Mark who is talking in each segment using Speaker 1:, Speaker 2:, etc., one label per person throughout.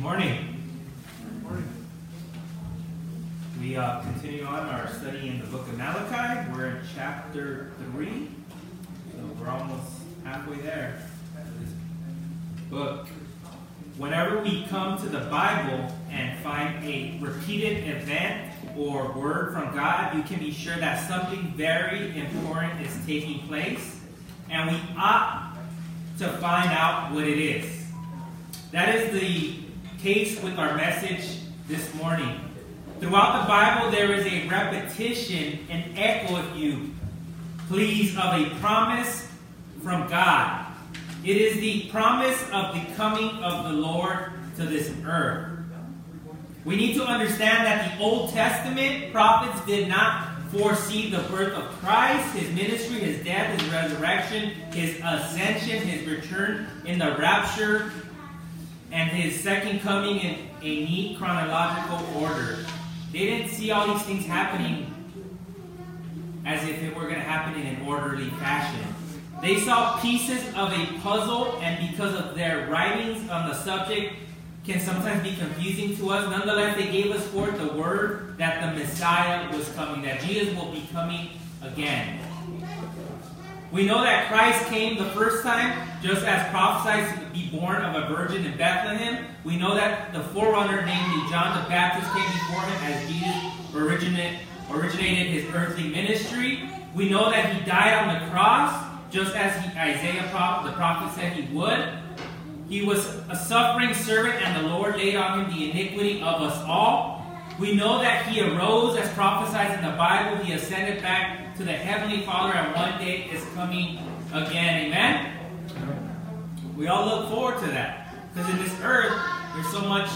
Speaker 1: Morning. We uh, continue on our study in the book of Malachi. We're in chapter 3, so we're almost halfway there. Book. Whenever we come to the Bible and find a repeated event or word from God, you can be sure that something very important is taking place, and we ought to find out what it is. That is the case with our message this morning. Throughout the Bible, there is a repetition, an echo, if you please, of a promise from God. It is the promise of the coming of the Lord to this earth. We need to understand that the Old Testament prophets did not foresee the birth of Christ, his ministry, his death, his resurrection, his ascension, his return in the rapture, and his second coming in a neat chronological order. They didn't see all these things happening as if it were going to happen in an orderly fashion. They saw pieces of a puzzle, and because of their writings on the subject, can sometimes be confusing to us. Nonetheless, they gave us forth the word that the Messiah was coming, that Jesus will be coming again. We know that Christ came the first time, just as prophesied to be born of a virgin in Bethlehem. We know that the forerunner, namely John the Baptist, came before him as Jesus originated, originated his earthly ministry. We know that he died on the cross, just as he, Isaiah the prophet said he would. He was a suffering servant, and the Lord laid on him the iniquity of us all. We know that he arose as prophesied in the Bible. He ascended back to the Heavenly Father, and one day is coming again. Amen? We all look forward to that. Because in this earth, there's so much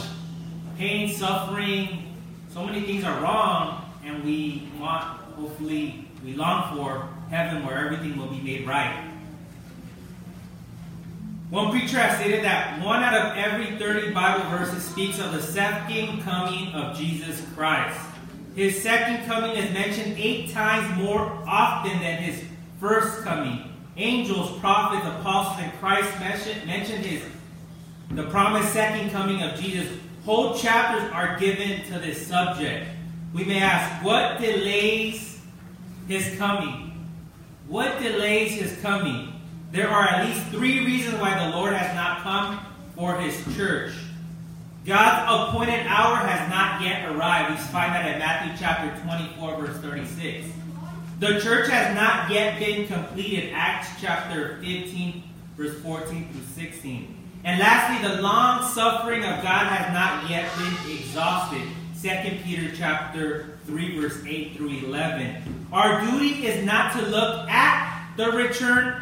Speaker 1: pain, suffering, so many things are wrong, and we want, hopefully, we long for heaven where everything will be made right. One preacher has stated that one out of every 30 Bible verses speaks of the second coming of Jesus Christ. His second coming is mentioned eight times more often than his first coming. Angels, prophets, apostles, and Christ mentioned his the promised second coming of Jesus. Whole chapters are given to this subject. We may ask, what delays his coming? What delays his coming? There are at least three reasons why the Lord has not come for his church. God's appointed hour has not yet arrived. We find that in Matthew chapter 24, verse 36. The church has not yet been completed. Acts chapter 15, verse 14 through 16. And lastly, the long suffering of God has not yet been exhausted. 2 Peter chapter 3, verse 8 through 11. Our duty is not to look at the return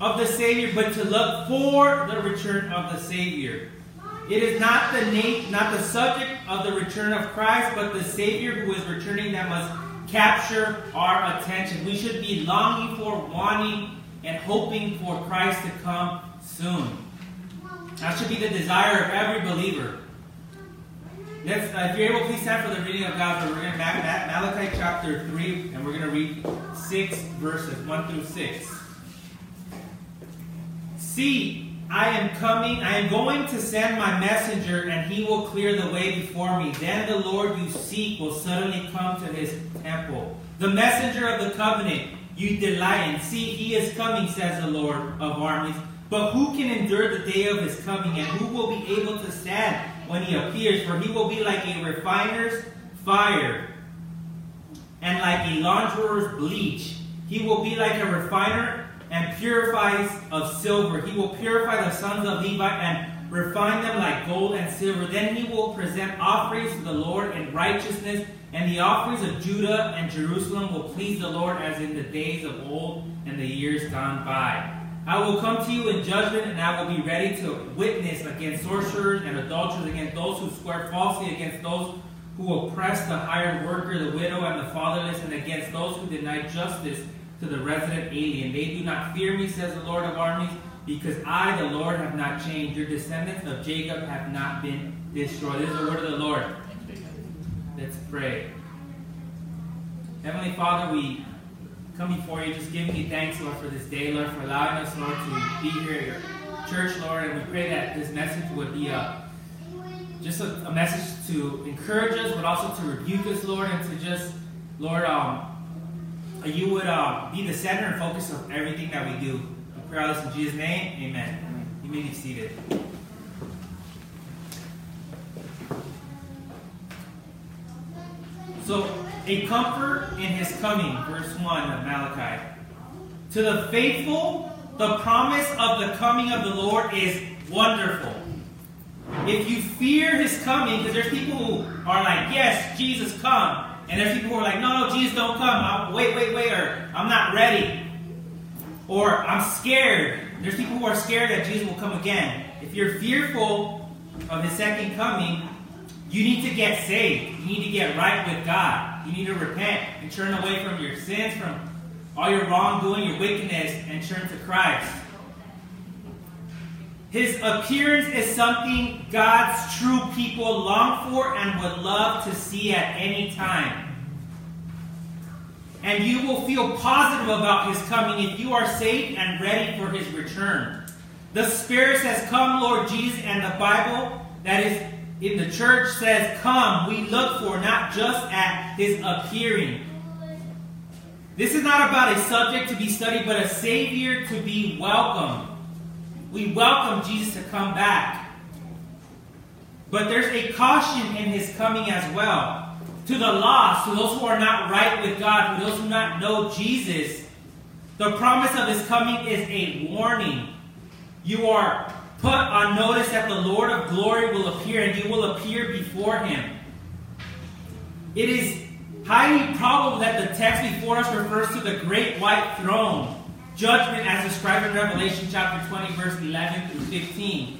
Speaker 1: of the Savior, but to look for the return of the Savior. It is not the name, not the subject of the return of Christ, but the Savior who is returning that must capture our attention. We should be longing for, wanting, and hoping for Christ to come soon. That should be the desire of every believer. Let's, uh, if you're able, please stand for the reading of God's word. We're going to Malachi chapter 3, and we're going to read 6 verses 1 through 6. See, I am coming, I am going to send my messenger, and he will clear the way before me. Then the Lord you seek will suddenly come to his temple. The messenger of the covenant you delight in. See, he is coming, says the Lord of armies. But who can endure the day of his coming, and who will be able to stand when he appears? For he will be like a refiner's fire, and like a launderer's bleach. He will be like a refiner and purifies of silver. He will purify the sons of Levi and refine them like gold and silver. Then he will present offerings to the Lord in righteousness, and the offerings of Judah and Jerusalem will please the Lord as in the days of old and the years gone by. I will come to you in judgment, and I will be ready to witness against sorcerers and adulterers, against those who swear falsely, against those who oppress the hired worker, the widow, and the fatherless, and against those who deny justice to the resident alien. They do not fear me, says the Lord of armies, because I, the Lord, have not changed. Your descendants of Jacob have not been destroyed. This is the word of the Lord. Let's pray. Heavenly Father, we come before you just giving you thanks, Lord, for this day, Lord, for allowing us, Lord, to be here at your church, Lord, and we pray that this message would be a just a, a, message to encourage us, but also to rebuke us, Lord, and to just, Lord, um, you would uh, be the center and focus of everything that we do. We pray all this in Jesus' name. Amen. Amen. You may be seated. So, a comfort in his coming, verse 1 of Malachi. To the faithful, the promise of the coming of the Lord is wonderful. If you fear his coming, because there's people who are like, yes, Jesus come. And there's people who are like, no, no, Jesus don't come. I'm, wait, wait, wait, or I'm not ready. Or I'm scared. There's people who are scared that Jesus will come again. If you're fearful of his second coming, you need to get saved. You need to get right with God. You need to repent and turn away from your sins, from all your wrongdoing, your wickedness, and turn to Christ. His appearance is something God's true people long for and would love to see at any time. And you will feel positive about his coming if you are saved and ready for his return. The Spirit says, Come, Lord Jesus, and the Bible that is in the church says, Come, we look for not just at his appearing. This is not about a subject to be studied, but a Savior to be welcomed. We welcome Jesus to come back. But there's a caution in his coming as well. To the lost, to those who are not right with God, to those who do not know Jesus, the promise of his coming is a warning. You are put on notice that the Lord of glory will appear and you will appear before him. It is highly probable that the text before us refers to the great white throne, judgment as described in Revelation chapter 20, verse 11 through 15.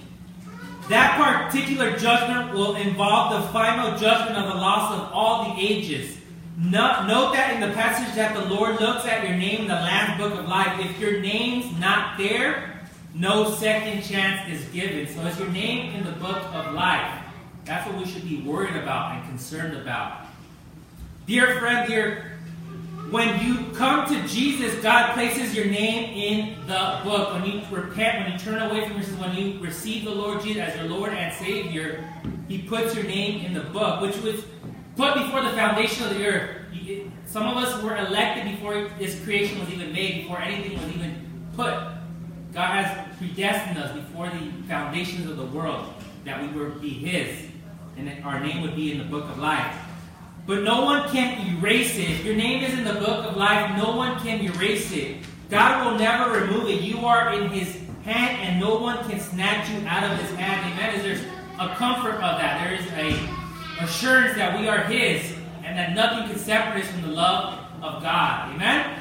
Speaker 1: That particular judgment will involve the final judgment of the loss of all the ages. Note that in the passage that the Lord looks at your name in the Lamb's Book of Life. If your name's not there, no second chance is given. So is your name in the book of life? That's what we should be worried about and concerned about. Dear friend, dear, when you come to Jesus, God places your name in the book. When you repent, when you turn away from your when you receive the Lord Jesus as your Lord and Savior, He puts your name in the book, which was put before the foundation of the earth. Some of us were elected before this creation was even made, before anything was even put. God has predestined us before the foundations of the world that we would be His, and that our name would be in the book of life. But no one can erase it. Your name is in the book of life, no one can erase it. God will never remove it. You are in His hand, and no one can snatch you out of His hand. Amen. There's a comfort of that. There is a assurance that we are His, and that nothing can separate us from the love of God. Amen.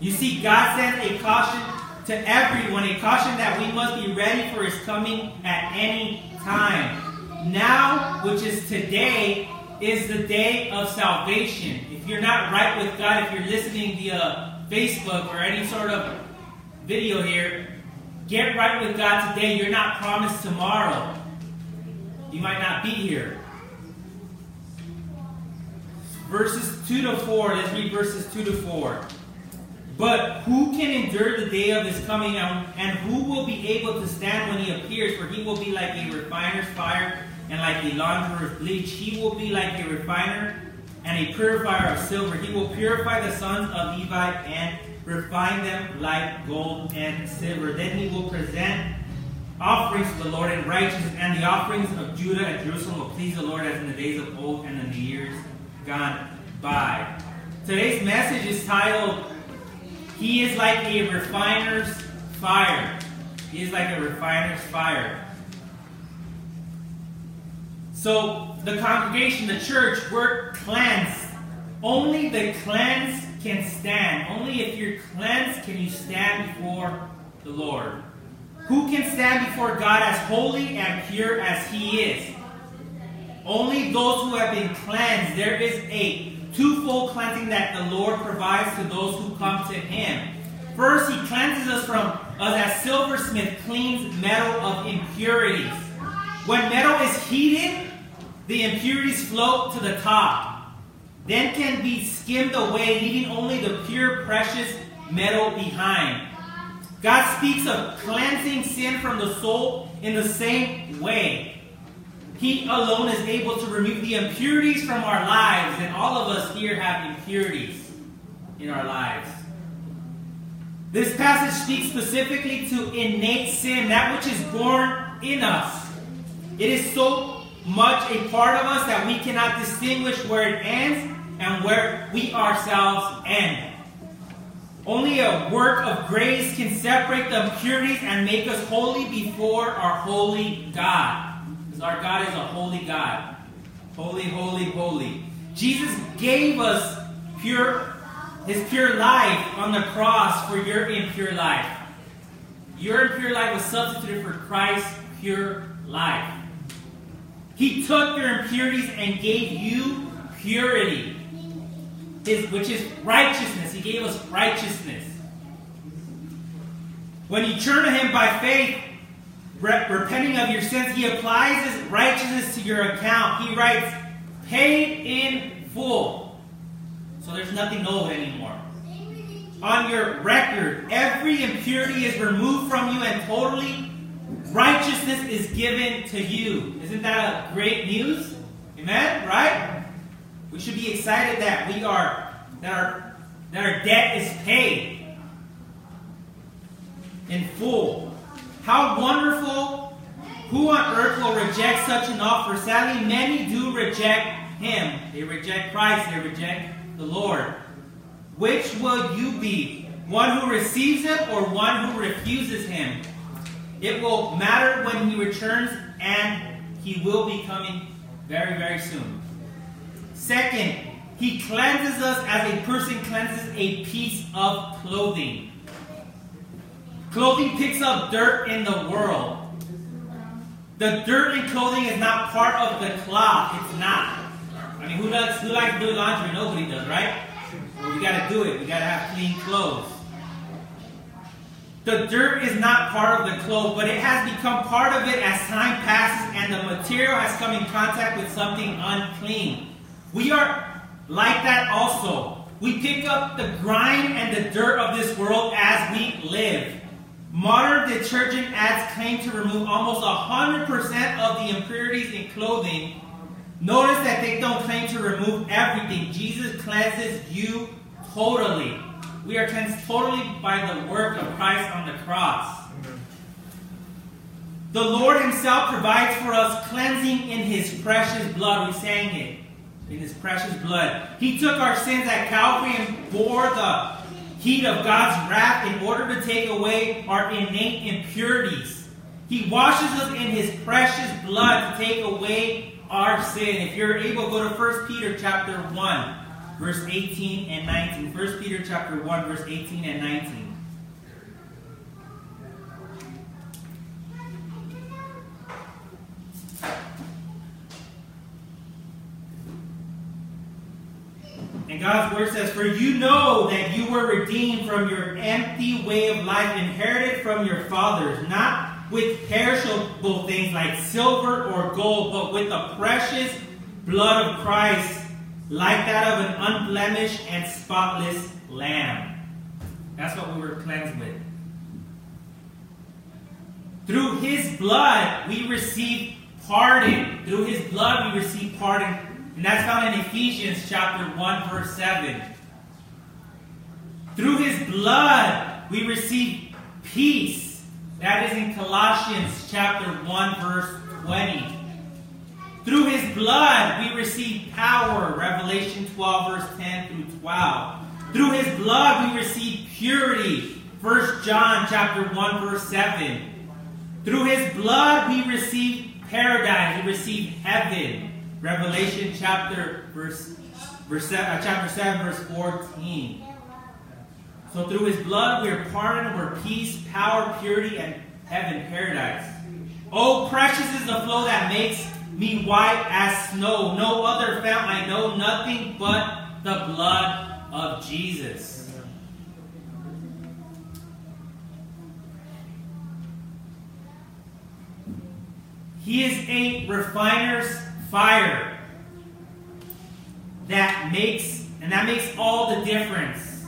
Speaker 1: You see, God sends a caution to everyone, a caution that we must be ready for his coming at any time. Now, which is today, is the day of salvation. If you're not right with God, if you're listening via Facebook or any sort of video here, get right with God today. You're not promised tomorrow. You might not be here. Verses 2 to 4. Let's read verses 2 to 4. But who can endure the day of his coming, and who will be able to stand when he appears? For he will be like a refiner's fire and like a launderer's bleach. He will be like a refiner and a purifier of silver. He will purify the sons of Levi and refine them like gold and silver. Then he will present offerings to the Lord in righteousness, and the offerings of Judah and Jerusalem will please the Lord as in the days of old and in the years gone by. Today's message is titled he is like a refiner's fire. He is like a refiner's fire. So the congregation, the church, we're cleansed. Only the cleansed can stand. Only if you're cleansed can you stand before the Lord. Who can stand before God as holy and pure as He is? Only those who have been cleansed. There is a twofold cleansing that the Lord provides to those who come to Him. First, He cleanses us from us as silversmith cleans metal of impurities. When metal is heated, the impurities float to the top, then can be skimmed away, leaving only the pure, precious metal behind. God speaks of cleansing sin from the soul in the same way. He alone is able to remove the impurities from our lives, and all of us here have impurities in our lives. This passage speaks specifically to innate sin, that which is born in us. It is so much a part of us that we cannot distinguish where it ends and where we ourselves end. Only a work of grace can separate the impurities and make us holy before our holy God. Because our God is a holy God. Holy, holy, holy. Jesus gave us pure his pure life on the cross for your impure life. Your impure life was substituted for Christ's pure life. He took your impurities and gave you purity, his, which is righteousness. He gave us righteousness. When you turn to Him by faith, re- repenting of your sins, He applies His righteousness to your account. He writes, paid in full. So there's nothing owed anymore. On your record, every impurity is removed from you and totally righteousness is given to you. Isn't that a great news? Amen? Right? We should be excited that we are that our that our debt is paid in full. How wonderful! Who on earth will reject such an offer? Sadly, many do reject him. They reject Christ, they reject the Lord. Which will you be? One who receives him or one who refuses him? It will matter when he returns, and he will be coming very, very soon. Second, he cleanses us as a person cleanses a piece of clothing. Clothing picks up dirt in the world. The dirt in clothing is not part of the cloth. It's not. I mean, who does who likes to do laundry? Nobody does, right? Well, we gotta do it. We gotta have clean clothes. The dirt is not part of the clothes, but it has become part of it as time passes and the material has come in contact with something unclean. We are like that also. We pick up the grime and the dirt of this world as we live. Modern detergent ads claim to remove almost 100% of the impurities in clothing. Notice that they don't claim to remove everything. Jesus cleanses you totally. We are cleansed totally by the work of Christ on the cross. The Lord Himself provides for us cleansing in His precious blood. We sang it. In His precious blood. He took our sins at Calvary and bore the heat of God's wrath in order to take away our innate impurities. He washes us in His precious blood to take away our sin. If you're able, go to 1 Peter chapter 1 verse 18 and 19. 1 Peter chapter 1, verse 18 and 19. And God's word says, For you know that you were redeemed from your empty way of life inherited from your fathers, not with perishable things like silver or gold, but with the precious blood of Christ like that of an unblemished and spotless lamb. That's what we were cleansed with. Through his blood, we receive pardon. Through his blood, we receive pardon. And that's found in Ephesians chapter 1, verse 7. Through his blood, we receive peace. That is in Colossians chapter 1, verse 20. Through his blood we receive power, Revelation 12, verse 10 through 12. Through his blood we receive purity, 1 John chapter 1, verse 7. Through his blood we receive paradise, we receive heaven, Revelation chapter verse, verse uh, chapter 7, verse 14. So through his blood we are pardoned, we're peace, power, purity, and heaven, paradise. Oh, precious is the flow that makes me white as snow. No other fount I know, nothing but the blood of Jesus. He is a refiner's fire that makes, and that makes all the difference.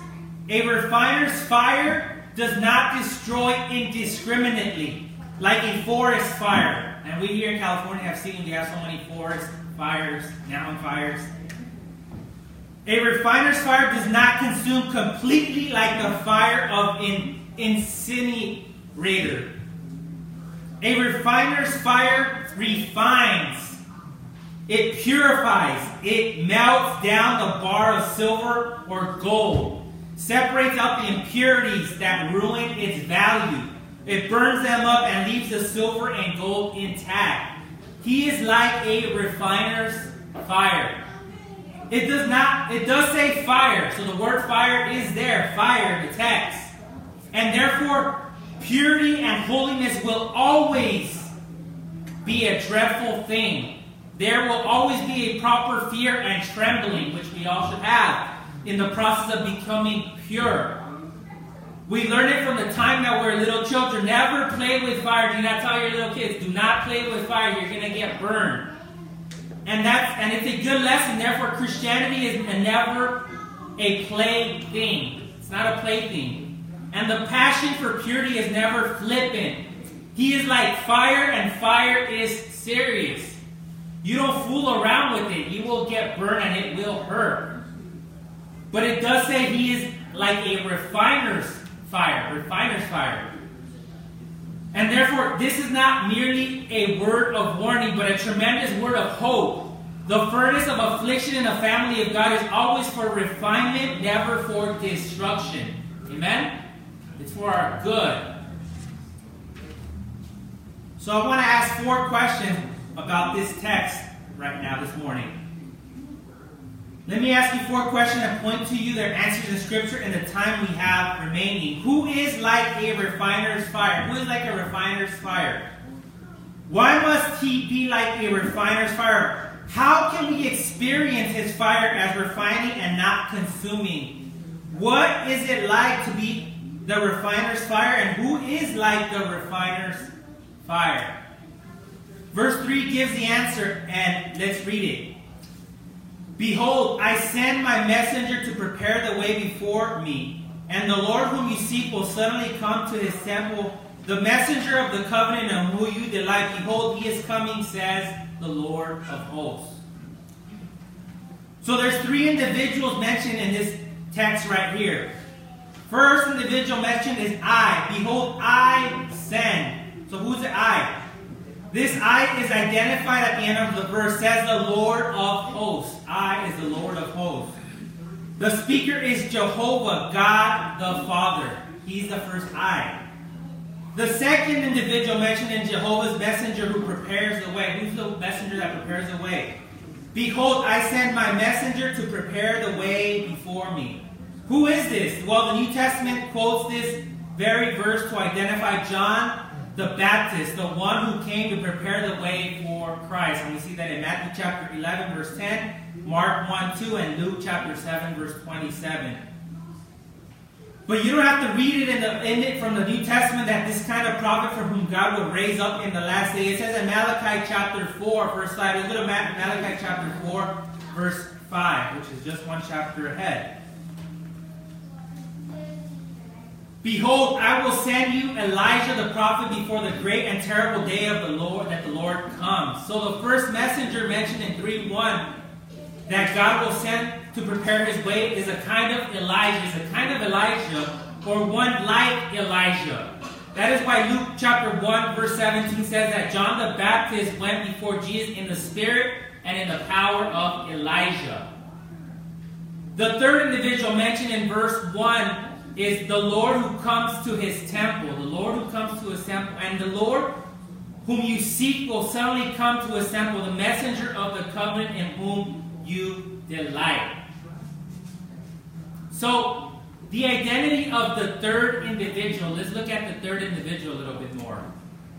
Speaker 1: A refiner's fire does not destroy indiscriminately like a forest fire. And we here in California have seen we have so many forest fires, mountain fires. A refiner's fire does not consume completely like the fire of an incinerator. A refiner's fire refines, it purifies, it melts down the bar of silver or gold, separates out the impurities that ruin its value. It burns them up and leaves the silver and gold intact. He is like a refiner's fire. It does not, it does say fire, so the word fire is there, fire, the text. And therefore, purity and holiness will always be a dreadful thing. There will always be a proper fear and trembling, which we all should have, in the process of becoming pure. We learn it from the time that we're little children. Never play with fire. Do not tell your little kids, do not play with fire. You're going to get burned. And that's and it's a good lesson. Therefore, Christianity is never a play thing. It's not a play thing. And the passion for purity is never flippant. He is like fire, and fire is serious. You don't fool around with it. You will get burned and it will hurt. But it does say he is like a refiner's fire, refiner's fire. And therefore, this is not merely a word of warning, but a tremendous word of hope. The furnace of affliction in the family of God is always for refinement, never for destruction. Amen? It's for our good. So I want to ask four questions about this text right now, this morning. Let me ask you four questions and point to you their answers in Scripture in the time we have remaining. Who is like a refiner's fire? Who is like a refiner's fire? Why must he be like a refiner's fire? How can we experience his fire as refining and not consuming? What is it like to be the refiner's fire, and who is like the refiner's fire? Verse 3 gives the answer, and let's read it. Behold, I send my messenger to prepare the way before me, and the Lord whom you seek will suddenly come to his temple. The messenger of the covenant on whom you delight, behold, he is coming, says the Lord of hosts. So there's three individuals mentioned in this text right here. First individual mentioned is I. Behold, I send. So who's the I? This I is identified at the end of the verse, says the Lord of hosts. I is the Lord of hosts. The speaker is Jehovah, God the Father. He's the first I. The second individual mentioned in Jehovah's messenger who prepares the way. Who's the messenger that prepares the way? Behold, I send my messenger to prepare the way before me. Who is this? Well, the New Testament quotes this very verse to identify John the Baptist, the one who came to prepare the way for Christ. And we see that in Matthew chapter 11, verse 10, Mark 1 2, and Luke chapter 7, verse 27. But you don't have to read it in, the, in it from the New Testament that this kind of prophet from whom God would raise up in the last day. It says in Malachi chapter 4, verse 5. Let's go to Malachi chapter 4, verse 5, which is just one chapter ahead. Behold, I will send you Elijah the prophet before the great and terrible day of the Lord that the Lord comes. So the first messenger mentioned in 3:1 that God will send to prepare his way is a kind of Elijah, is a kind of Elijah, or one like Elijah. That is why Luke chapter 1, verse 17 says that John the Baptist went before Jesus in the spirit and in the power of Elijah. The third individual mentioned in verse 1 is the Lord who comes to his temple. The Lord who comes to his temple. And the Lord whom you seek will suddenly come to his temple, the messenger of the covenant in whom you delight. So, the identity of the third individual, let's look at the third individual a little bit more.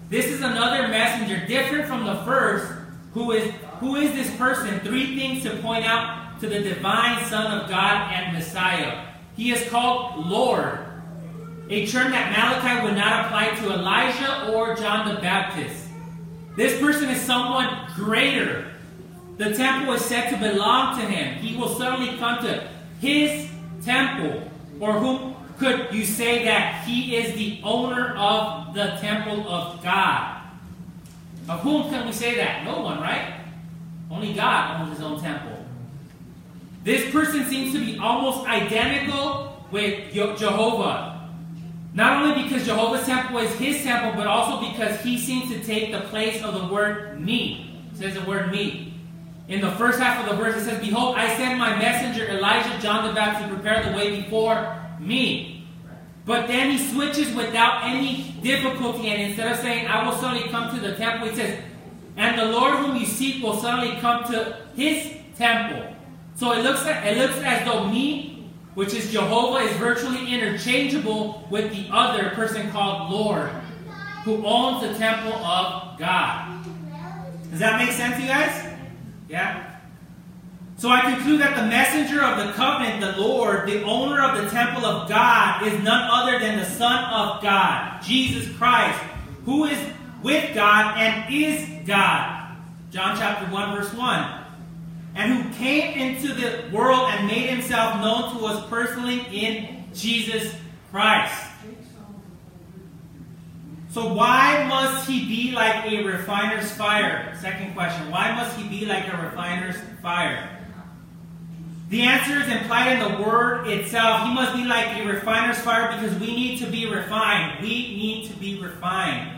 Speaker 1: This is another messenger, different from the first, who is who is this person? Three things to point out to the divine Son of God and Messiah. He is called Lord, a term that Malachi would not apply to Elijah or John the Baptist. This person is someone greater. The temple is said to belong to him. He will suddenly come to his temple. Or whom could you say that he is the owner of the temple of God?
Speaker 2: Of whom can we say that? No one, right? Only God owns his own temple. This person seems to be almost identical with Jehovah. Not only because Jehovah's temple is his temple, but also because he seems to take the place of the word me. It says the word me. In the first half of the verse, it says, Behold, I send my messenger Elijah, John the Baptist, to prepare the way before me. But then he switches without any difficulty, and instead of saying, I will suddenly come to the temple, he says, And the Lord whom you seek will suddenly come to his temple. So it looks, it looks as though me, which is Jehovah, is virtually interchangeable with the other person called Lord, who owns the temple of God. Does that make sense, you guys? Yeah? So I conclude that the messenger of the covenant, the Lord, the owner of the temple of God, is none other than the Son of God, Jesus Christ, who is with God and is God. John chapter 1, verse 1. And who came into the world and made himself known to us personally in Jesus Christ. So why must he be like a refiner's fire? Second question. Why must he be like a refiner's fire? The answer is implied in the word itself. He must be like a refiner's fire because we need to be refined. We need to be refined.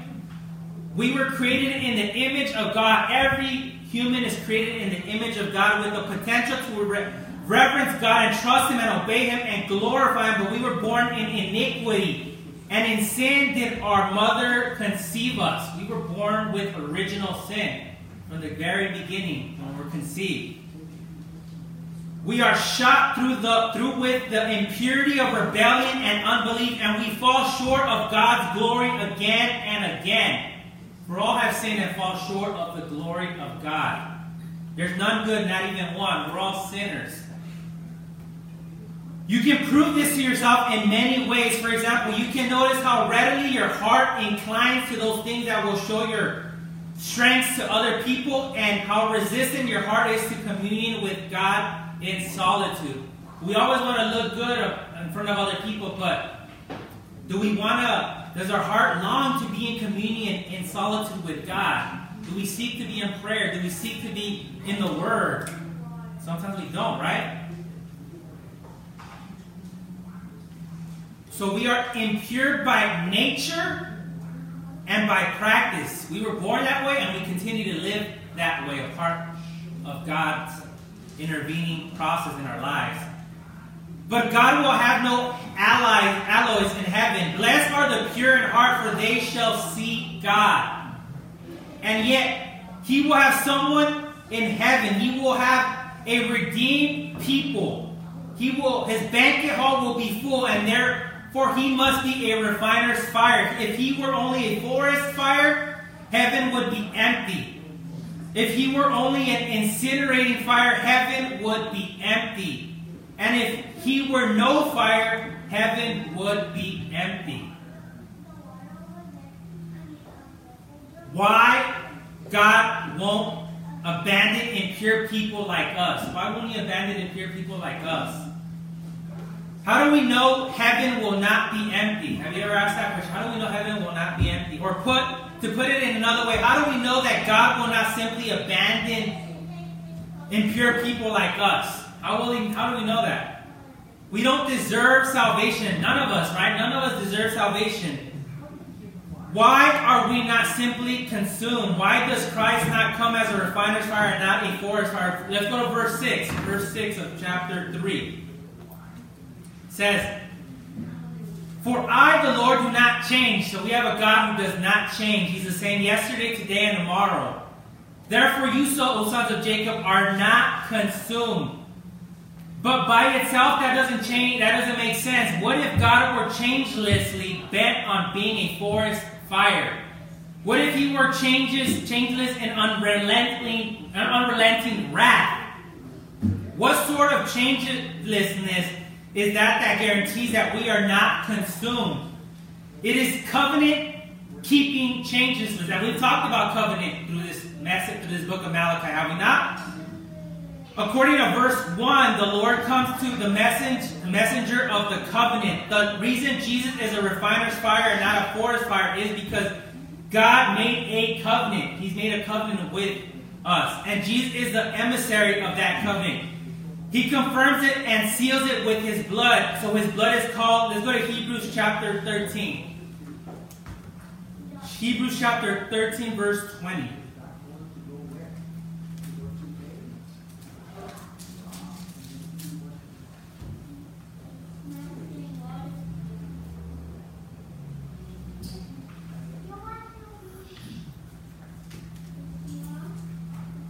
Speaker 2: We were created in the image of God. Every human is created in the image of God with the potential to re- reverence God and trust Him and obey Him and glorify Him. But we were born in iniquity. And in sin did our mother conceive us. We were born with original sin from the very beginning when we were conceived. We are shot through the through with the impurity of rebellion and unbelief, and we fall short of God's glory again and again. For all have sinned and fall short of the glory of God. There's none good, not even one. We're all sinners. You can prove this to yourself in many ways. For example, you can notice how readily your heart inclines to those things that will show your strengths to other people and how resistant your heart is to communion with God in solitude. We always want to look good in front of other people, but do we want to, does our heart long to be in communion in solitude with God? Do we seek to be in prayer? Do we seek to be in the Word? Sometimes we don't, right? So we are impure by nature and by practice. We were born that way and we continue to live that way apart of God's intervening process in our lives. But God will have no allies, alloys in heaven. Blessed are the pure in heart, for they shall see God. And yet, He will have someone in heaven. He will have a redeemed people. He will. His banquet hall will be full, and there for he must be a refiner's fire. If he were only a forest fire, heaven would be empty. If he were only an incinerating fire, heaven would be empty. And if he were no fire, heaven would be empty. Why God won't abandon impure people like us? Why won't he abandon impure people like us? How do we know heaven will not be empty? Have you ever asked that question? How do we know heaven will not be empty? Or put to put it in another way, how do we know that God will not simply abandon impure people like us? How will he, how do we know that? We don't deserve salvation. None of us, right? None of us deserve salvation. Why are we not simply consumed? Why does Christ not come as a refiner's fire and not a forest fire? Let's go to verse 6. Verse 6 of chapter 3 says, For I, the Lord, do not change. So we have a God who does not change. He's the same yesterday, today, and tomorrow. Therefore, you, so, O sons of Jacob, are not consumed. But by itself, that doesn't change. That doesn't make sense. What if God were changelessly bent on being a forest fire? What if He were changes, changeless and unrelenting, unrelenting wrath? What sort of changelessness is that that guarantees that we are not consumed. It is covenant keeping changes. And we've talked about covenant through this message, through this book of Malachi, have we not? According to verse 1, the Lord comes to the message, messenger of the covenant. The reason Jesus is a refiner's fire and not a forest fire is because God made a covenant. He's made a covenant with us. And Jesus is the emissary of that covenant. He confirms it and seals it with his blood. So his blood is called, let's go to Hebrews chapter 13. Hebrews chapter 13, verse 20.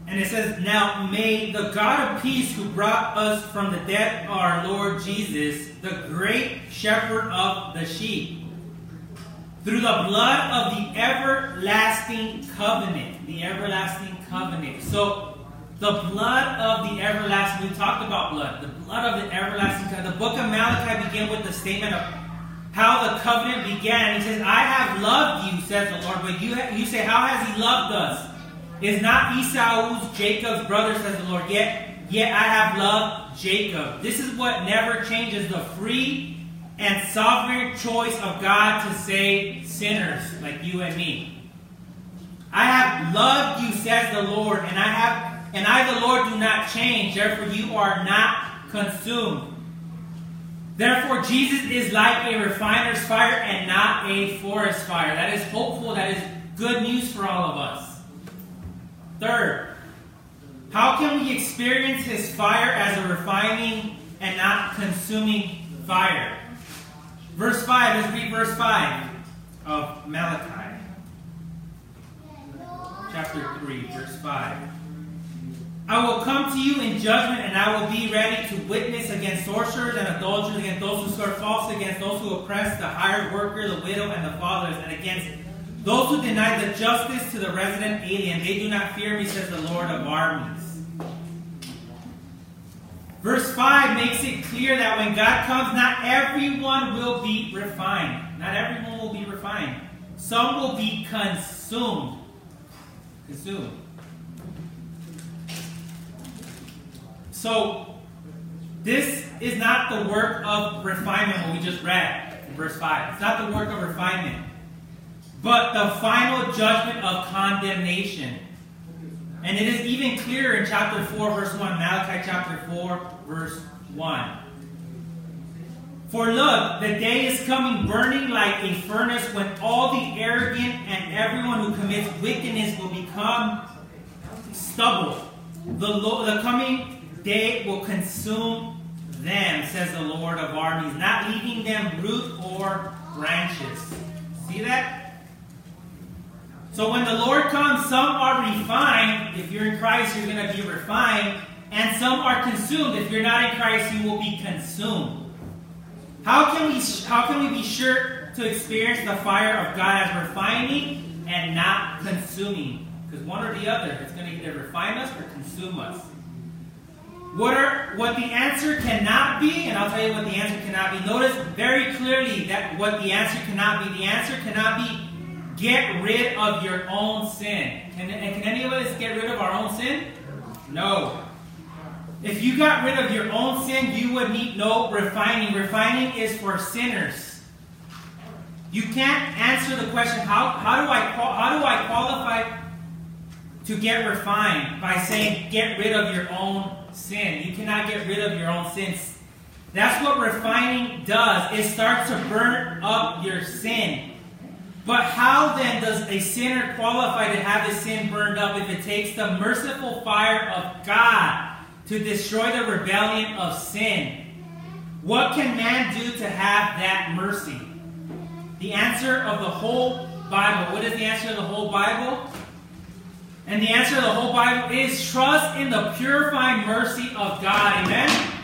Speaker 2: And it says, May the God of peace who brought us from the dead, our Lord Jesus, the great shepherd of the sheep, through the blood of the everlasting covenant. The everlasting covenant. So, the blood of the everlasting, we talked about blood. The blood of the everlasting covenant. The book of Malachi began with the statement of how the covenant began. He says, I have loved you, says the Lord. But you, you say, How has he loved us? Is not Esau's Jacob's brother, says the Lord. Yet, yet I have loved Jacob. This is what never changes the free and sovereign choice of God to save sinners like you and me. I have loved you, says the Lord, and I have and I the Lord do not change, therefore you are not consumed. Therefore, Jesus is like a refiner's fire and not a forest fire. That is hopeful, that is good news for all of us. Third, how can we experience his fire as a refining and not consuming fire? Verse 5, let's read verse 5 of Malachi. Chapter 3, verse 5. I will come to you in judgment, and I will be ready to witness against sorcerers and adulterers, against those who swear false, against those who oppress the hired worker, the widow, and the fatherless, and against those who deny the justice to the resident alien. They do not fear me, says the Lord of armies. Verse 5 makes it clear that when God comes, not everyone will be refined. Not everyone will be refined. Some will be consumed. Consumed. So, this is not the work of refinement, what we just read in verse 5. It's not the work of refinement, but the final judgment of condemnation. And it is even clearer in chapter 4, verse 1, Malachi chapter 4, verse 1. For look, the day is coming burning like a furnace when all the arrogant and everyone who commits wickedness will become stubble. The, lo- the coming day will consume them, says the Lord of armies, not leaving them root or branches. See that? So when the Lord comes, some are refined. If you're in Christ, you're going to be refined. And some are consumed. If you're not in Christ, you will be consumed. How can we how can we be sure to experience the fire of God as refining and not consuming? Because one or the other, it's going to either refine us or consume us. What are what the answer cannot be, and I'll tell you what the answer cannot be. Notice very clearly that what the answer cannot be. The answer cannot be get rid of your own sin. Can, can any of us get rid of our own sin? No. If you got rid of your own sin, you would need no refining. Refining is for sinners. You can't answer the question, how, how, do, I, how do I qualify to get refined? By saying, get rid of your own sin. You cannot get rid of your own sins. That's what refining does. It starts to burn up your sin. But how then does a sinner qualify to have his sin burned up if it takes the merciful fire of God to destroy the rebellion of sin? What can man do to have that mercy? The answer of the whole Bible. What is the answer of the whole Bible? And the answer of the whole Bible is trust in the purifying mercy of God. Amen?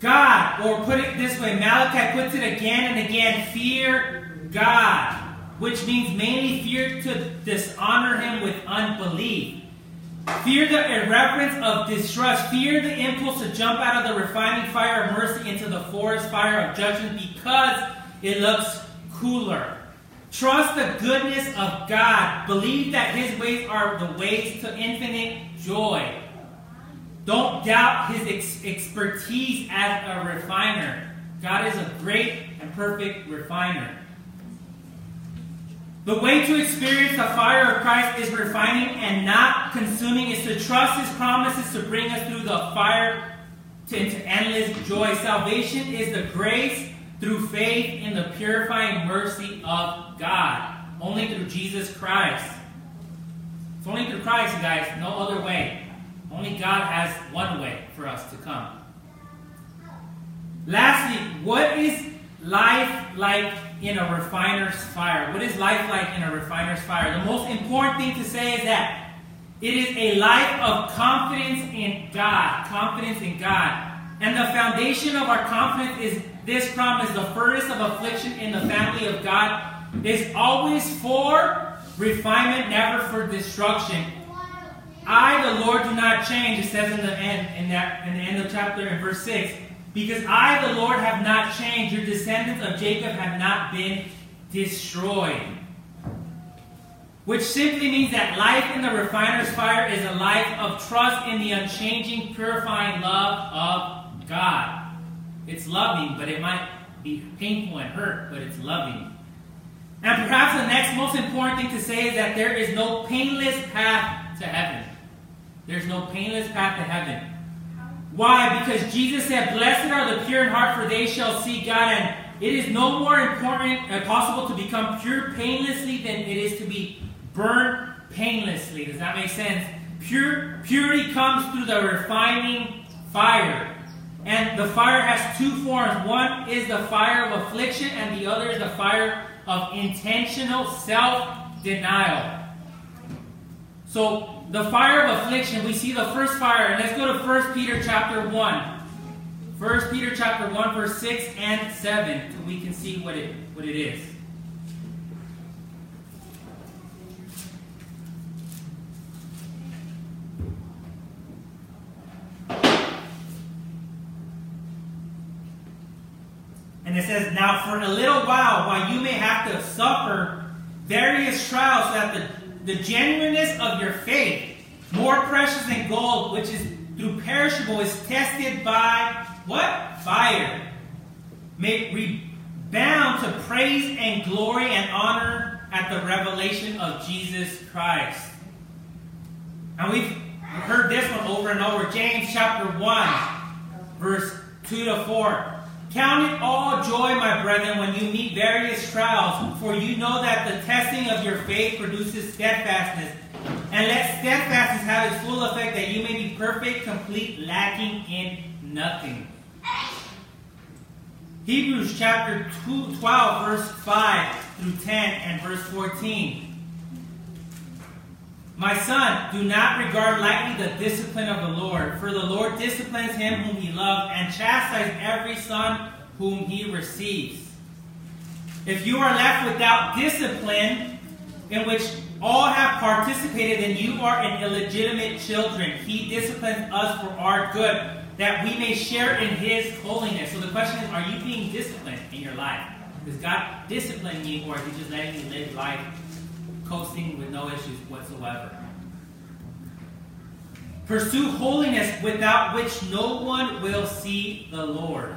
Speaker 2: God, or put it this way, Malachi puts it again and again fear God, which means mainly fear to dishonor Him with unbelief. Fear the irreverence of distrust. Fear the impulse to jump out of the refining fire of mercy into the forest fire of judgment because it looks cooler. Trust the goodness of God. Believe that His ways are the ways to infinite joy. Don't doubt His ex- expertise as a refiner. God is a great and perfect refiner. The way to experience the fire of Christ is refining and not consuming, is to trust His promises to bring us through the fire to, into endless joy. Salvation is the grace through faith in the purifying mercy of God. Only through Jesus Christ. It's only through Christ, guys, no other way. Only God has one way for us to come. Lastly, what is life like in a refiner's fire? What is life like in a refiner's fire? The most important thing to say is that it is a life of confidence in God. Confidence in God. And the foundation of our confidence is this promise the furnace of affliction in the family of God is always for refinement, never for destruction. I, the Lord, do not change, it says in the end, in that in the end of chapter in verse 6. Because I, the Lord, have not changed. Your descendants of Jacob have not been destroyed. Which simply means that life in the refiner's fire is a life of trust in the unchanging, purifying love of God. It's loving, but it might be painful and hurt, but it's loving. And perhaps the next most important thing to say is that there is no painless path to heaven. There's no painless path to heaven. Why? Because Jesus said, Blessed are the pure in heart, for they shall see God. And it is no more important uh, possible to become pure painlessly than it is to be burned painlessly. Does that make sense? Pure purity comes through the refining fire. And the fire has two forms. One is the fire of affliction, and the other is the fire of intentional self-denial. So the fire of affliction, we see the first fire, and let's go to 1 Peter chapter 1. 1 Peter chapter 1, verse 6 and 7, so we can see what it what it is. And it says, Now for a little while, while you may have to suffer various trials, that the the genuineness of your faith, more precious than gold, which is through perishable, is tested by what? Fire. May rebound to praise and glory and honor at the revelation of Jesus Christ. And we've heard this one over and over. James chapter 1, verse 2 to 4. Count it all joy, my brethren, when you meet various trials, for you know that the testing of your faith produces steadfastness. And let steadfastness have its full effect, that you may be perfect, complete, lacking in nothing. Hebrews chapter 12, verse 5 through 10 and verse 14. My son, do not regard lightly the discipline of the Lord, for the Lord disciplines him whom he loves, and chastises every son whom he receives. If you are left without discipline, in which all have participated, then you are an illegitimate children. He disciplines us for our good, that we may share in his holiness. So the question is, are you being disciplined in your life? Does God discipline you, or is he just letting you live life coasting with no issues whatsoever. Pursue holiness without which no one will see the Lord.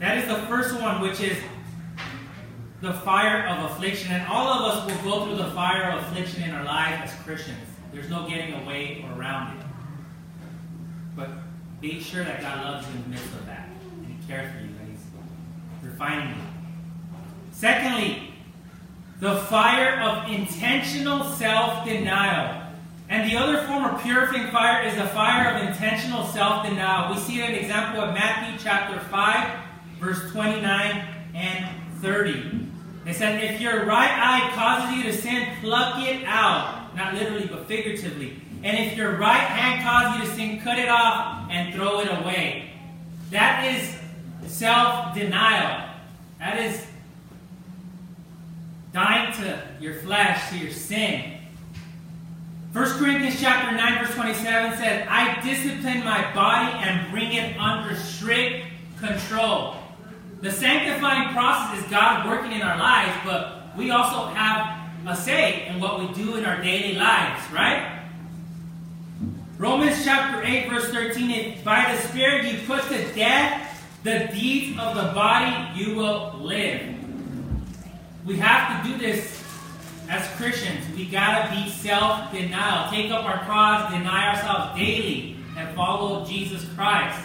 Speaker 2: That is the first one, which is the fire of affliction. And all of us will go through the fire of affliction in our life as Christians. There's no getting away or around it. But be sure that God loves you in the midst of that. And He cares for you. And He's refining you. Secondly, the fire of intentional self denial. And the other form of purifying fire is the fire of intentional self denial. We see an example of Matthew chapter 5, verse 29 and 30. It said, If your right eye causes you to sin, pluck it out. Not literally, but figuratively. And if your right hand causes you to sin, cut it off and throw it away. That is self denial. That is dying to your flesh, to your sin. 1 Corinthians chapter 9, verse 27 says, I discipline my body and bring it under strict control. The sanctifying process is God working in our lives, but we also have a say in what we do in our daily lives, right? Romans chapter 8, verse 13, if by the Spirit you put to death the deeds of the body, you will live. We have to do this as Christians. We gotta be self-denial. Take up our cross, deny ourselves daily, and follow Jesus Christ.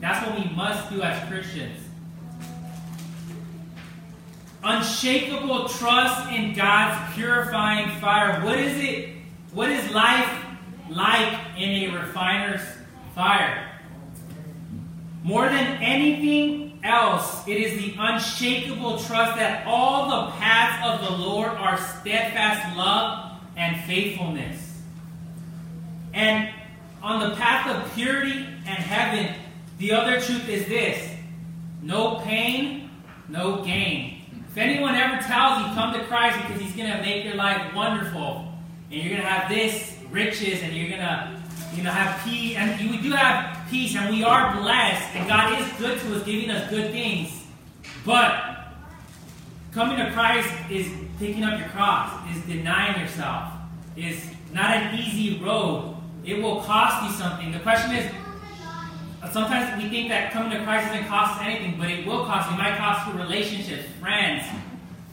Speaker 2: That's what we must do as Christians. Unshakable trust in God's purifying fire. What is it? What is life like in a refiner's fire? More than anything else, it is the unshakable trust that all the paths of the Lord are steadfast love and faithfulness. And on the path of purity and heaven, the other truth is this no pain, no gain. If anyone ever tells you come to Christ because he's going to make your life wonderful, and you're going to have this riches, and you're going to you know, have peace, and we do have peace, and we are blessed, and God is good to us, giving us good things. But coming to Christ is picking up your cross, is denying yourself, is not an easy road. It will cost you something. The question is, sometimes we think that coming to Christ doesn't cost anything, but it will cost you. It might cost you relationships, friends,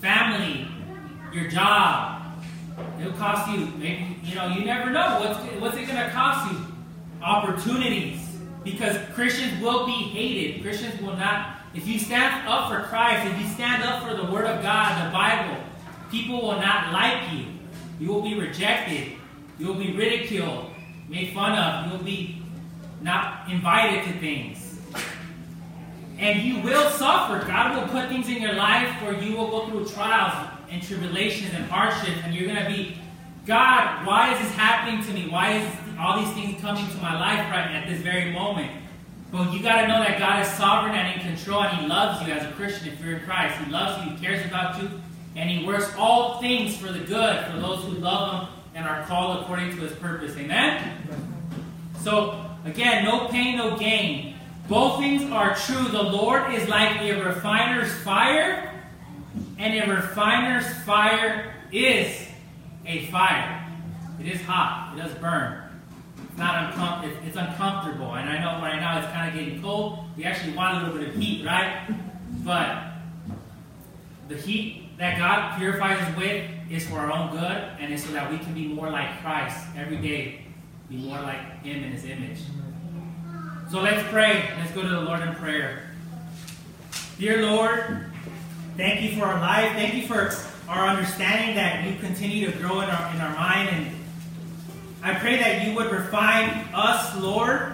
Speaker 2: family, your job, It'll cost you, maybe, you know, you never know. What's, what's it going to cost you? Opportunities. Because Christians will be hated. Christians will not. If you stand up for Christ, if you stand up for the Word of God, the Bible, people will not like you. You will be rejected. You will be ridiculed, made fun of. You will be not invited to things. And you will suffer. God will put things in your life where you will go through trials and tribulations and hardships, and you're going to be, God, why is this happening to me? Why is all these things coming to my life right at this very moment? But you got to know that God is sovereign and in control, and He loves you as a Christian if you're in Christ. He loves you, He cares about you, and He works all things for the good for those who love Him and are called according to His purpose. Amen? So, again, no pain, no gain. Both things are true. The Lord is like a refiner's fire and a refiner's fire is a fire. It is hot. It does burn. Not uncom- it's, uncomfortable. And I know right now it's kind of getting cold. We actually want a little bit of heat, right? But the heat that God purifies us with is for our own good, and it's so that we can be more like Christ every day, be more like Him in His image. So let's pray. Let's go to the Lord in prayer. Dear Lord, Thank you for our life. Thank you for our understanding that you continue to grow in our, in our mind. And I pray that you would refine us, Lord.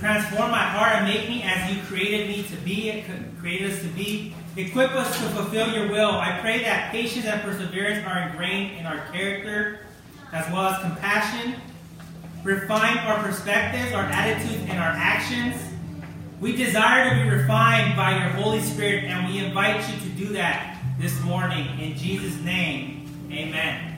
Speaker 2: Transform my heart and make me as you created me to be, created us to be. Equip us to fulfill your will. I pray that patience and perseverance are ingrained in our character, as well as compassion. Refine our perspectives, our attitudes, and our actions. We desire to be refined by your Holy Spirit, and we invite you to do that this morning. In Jesus' name, amen.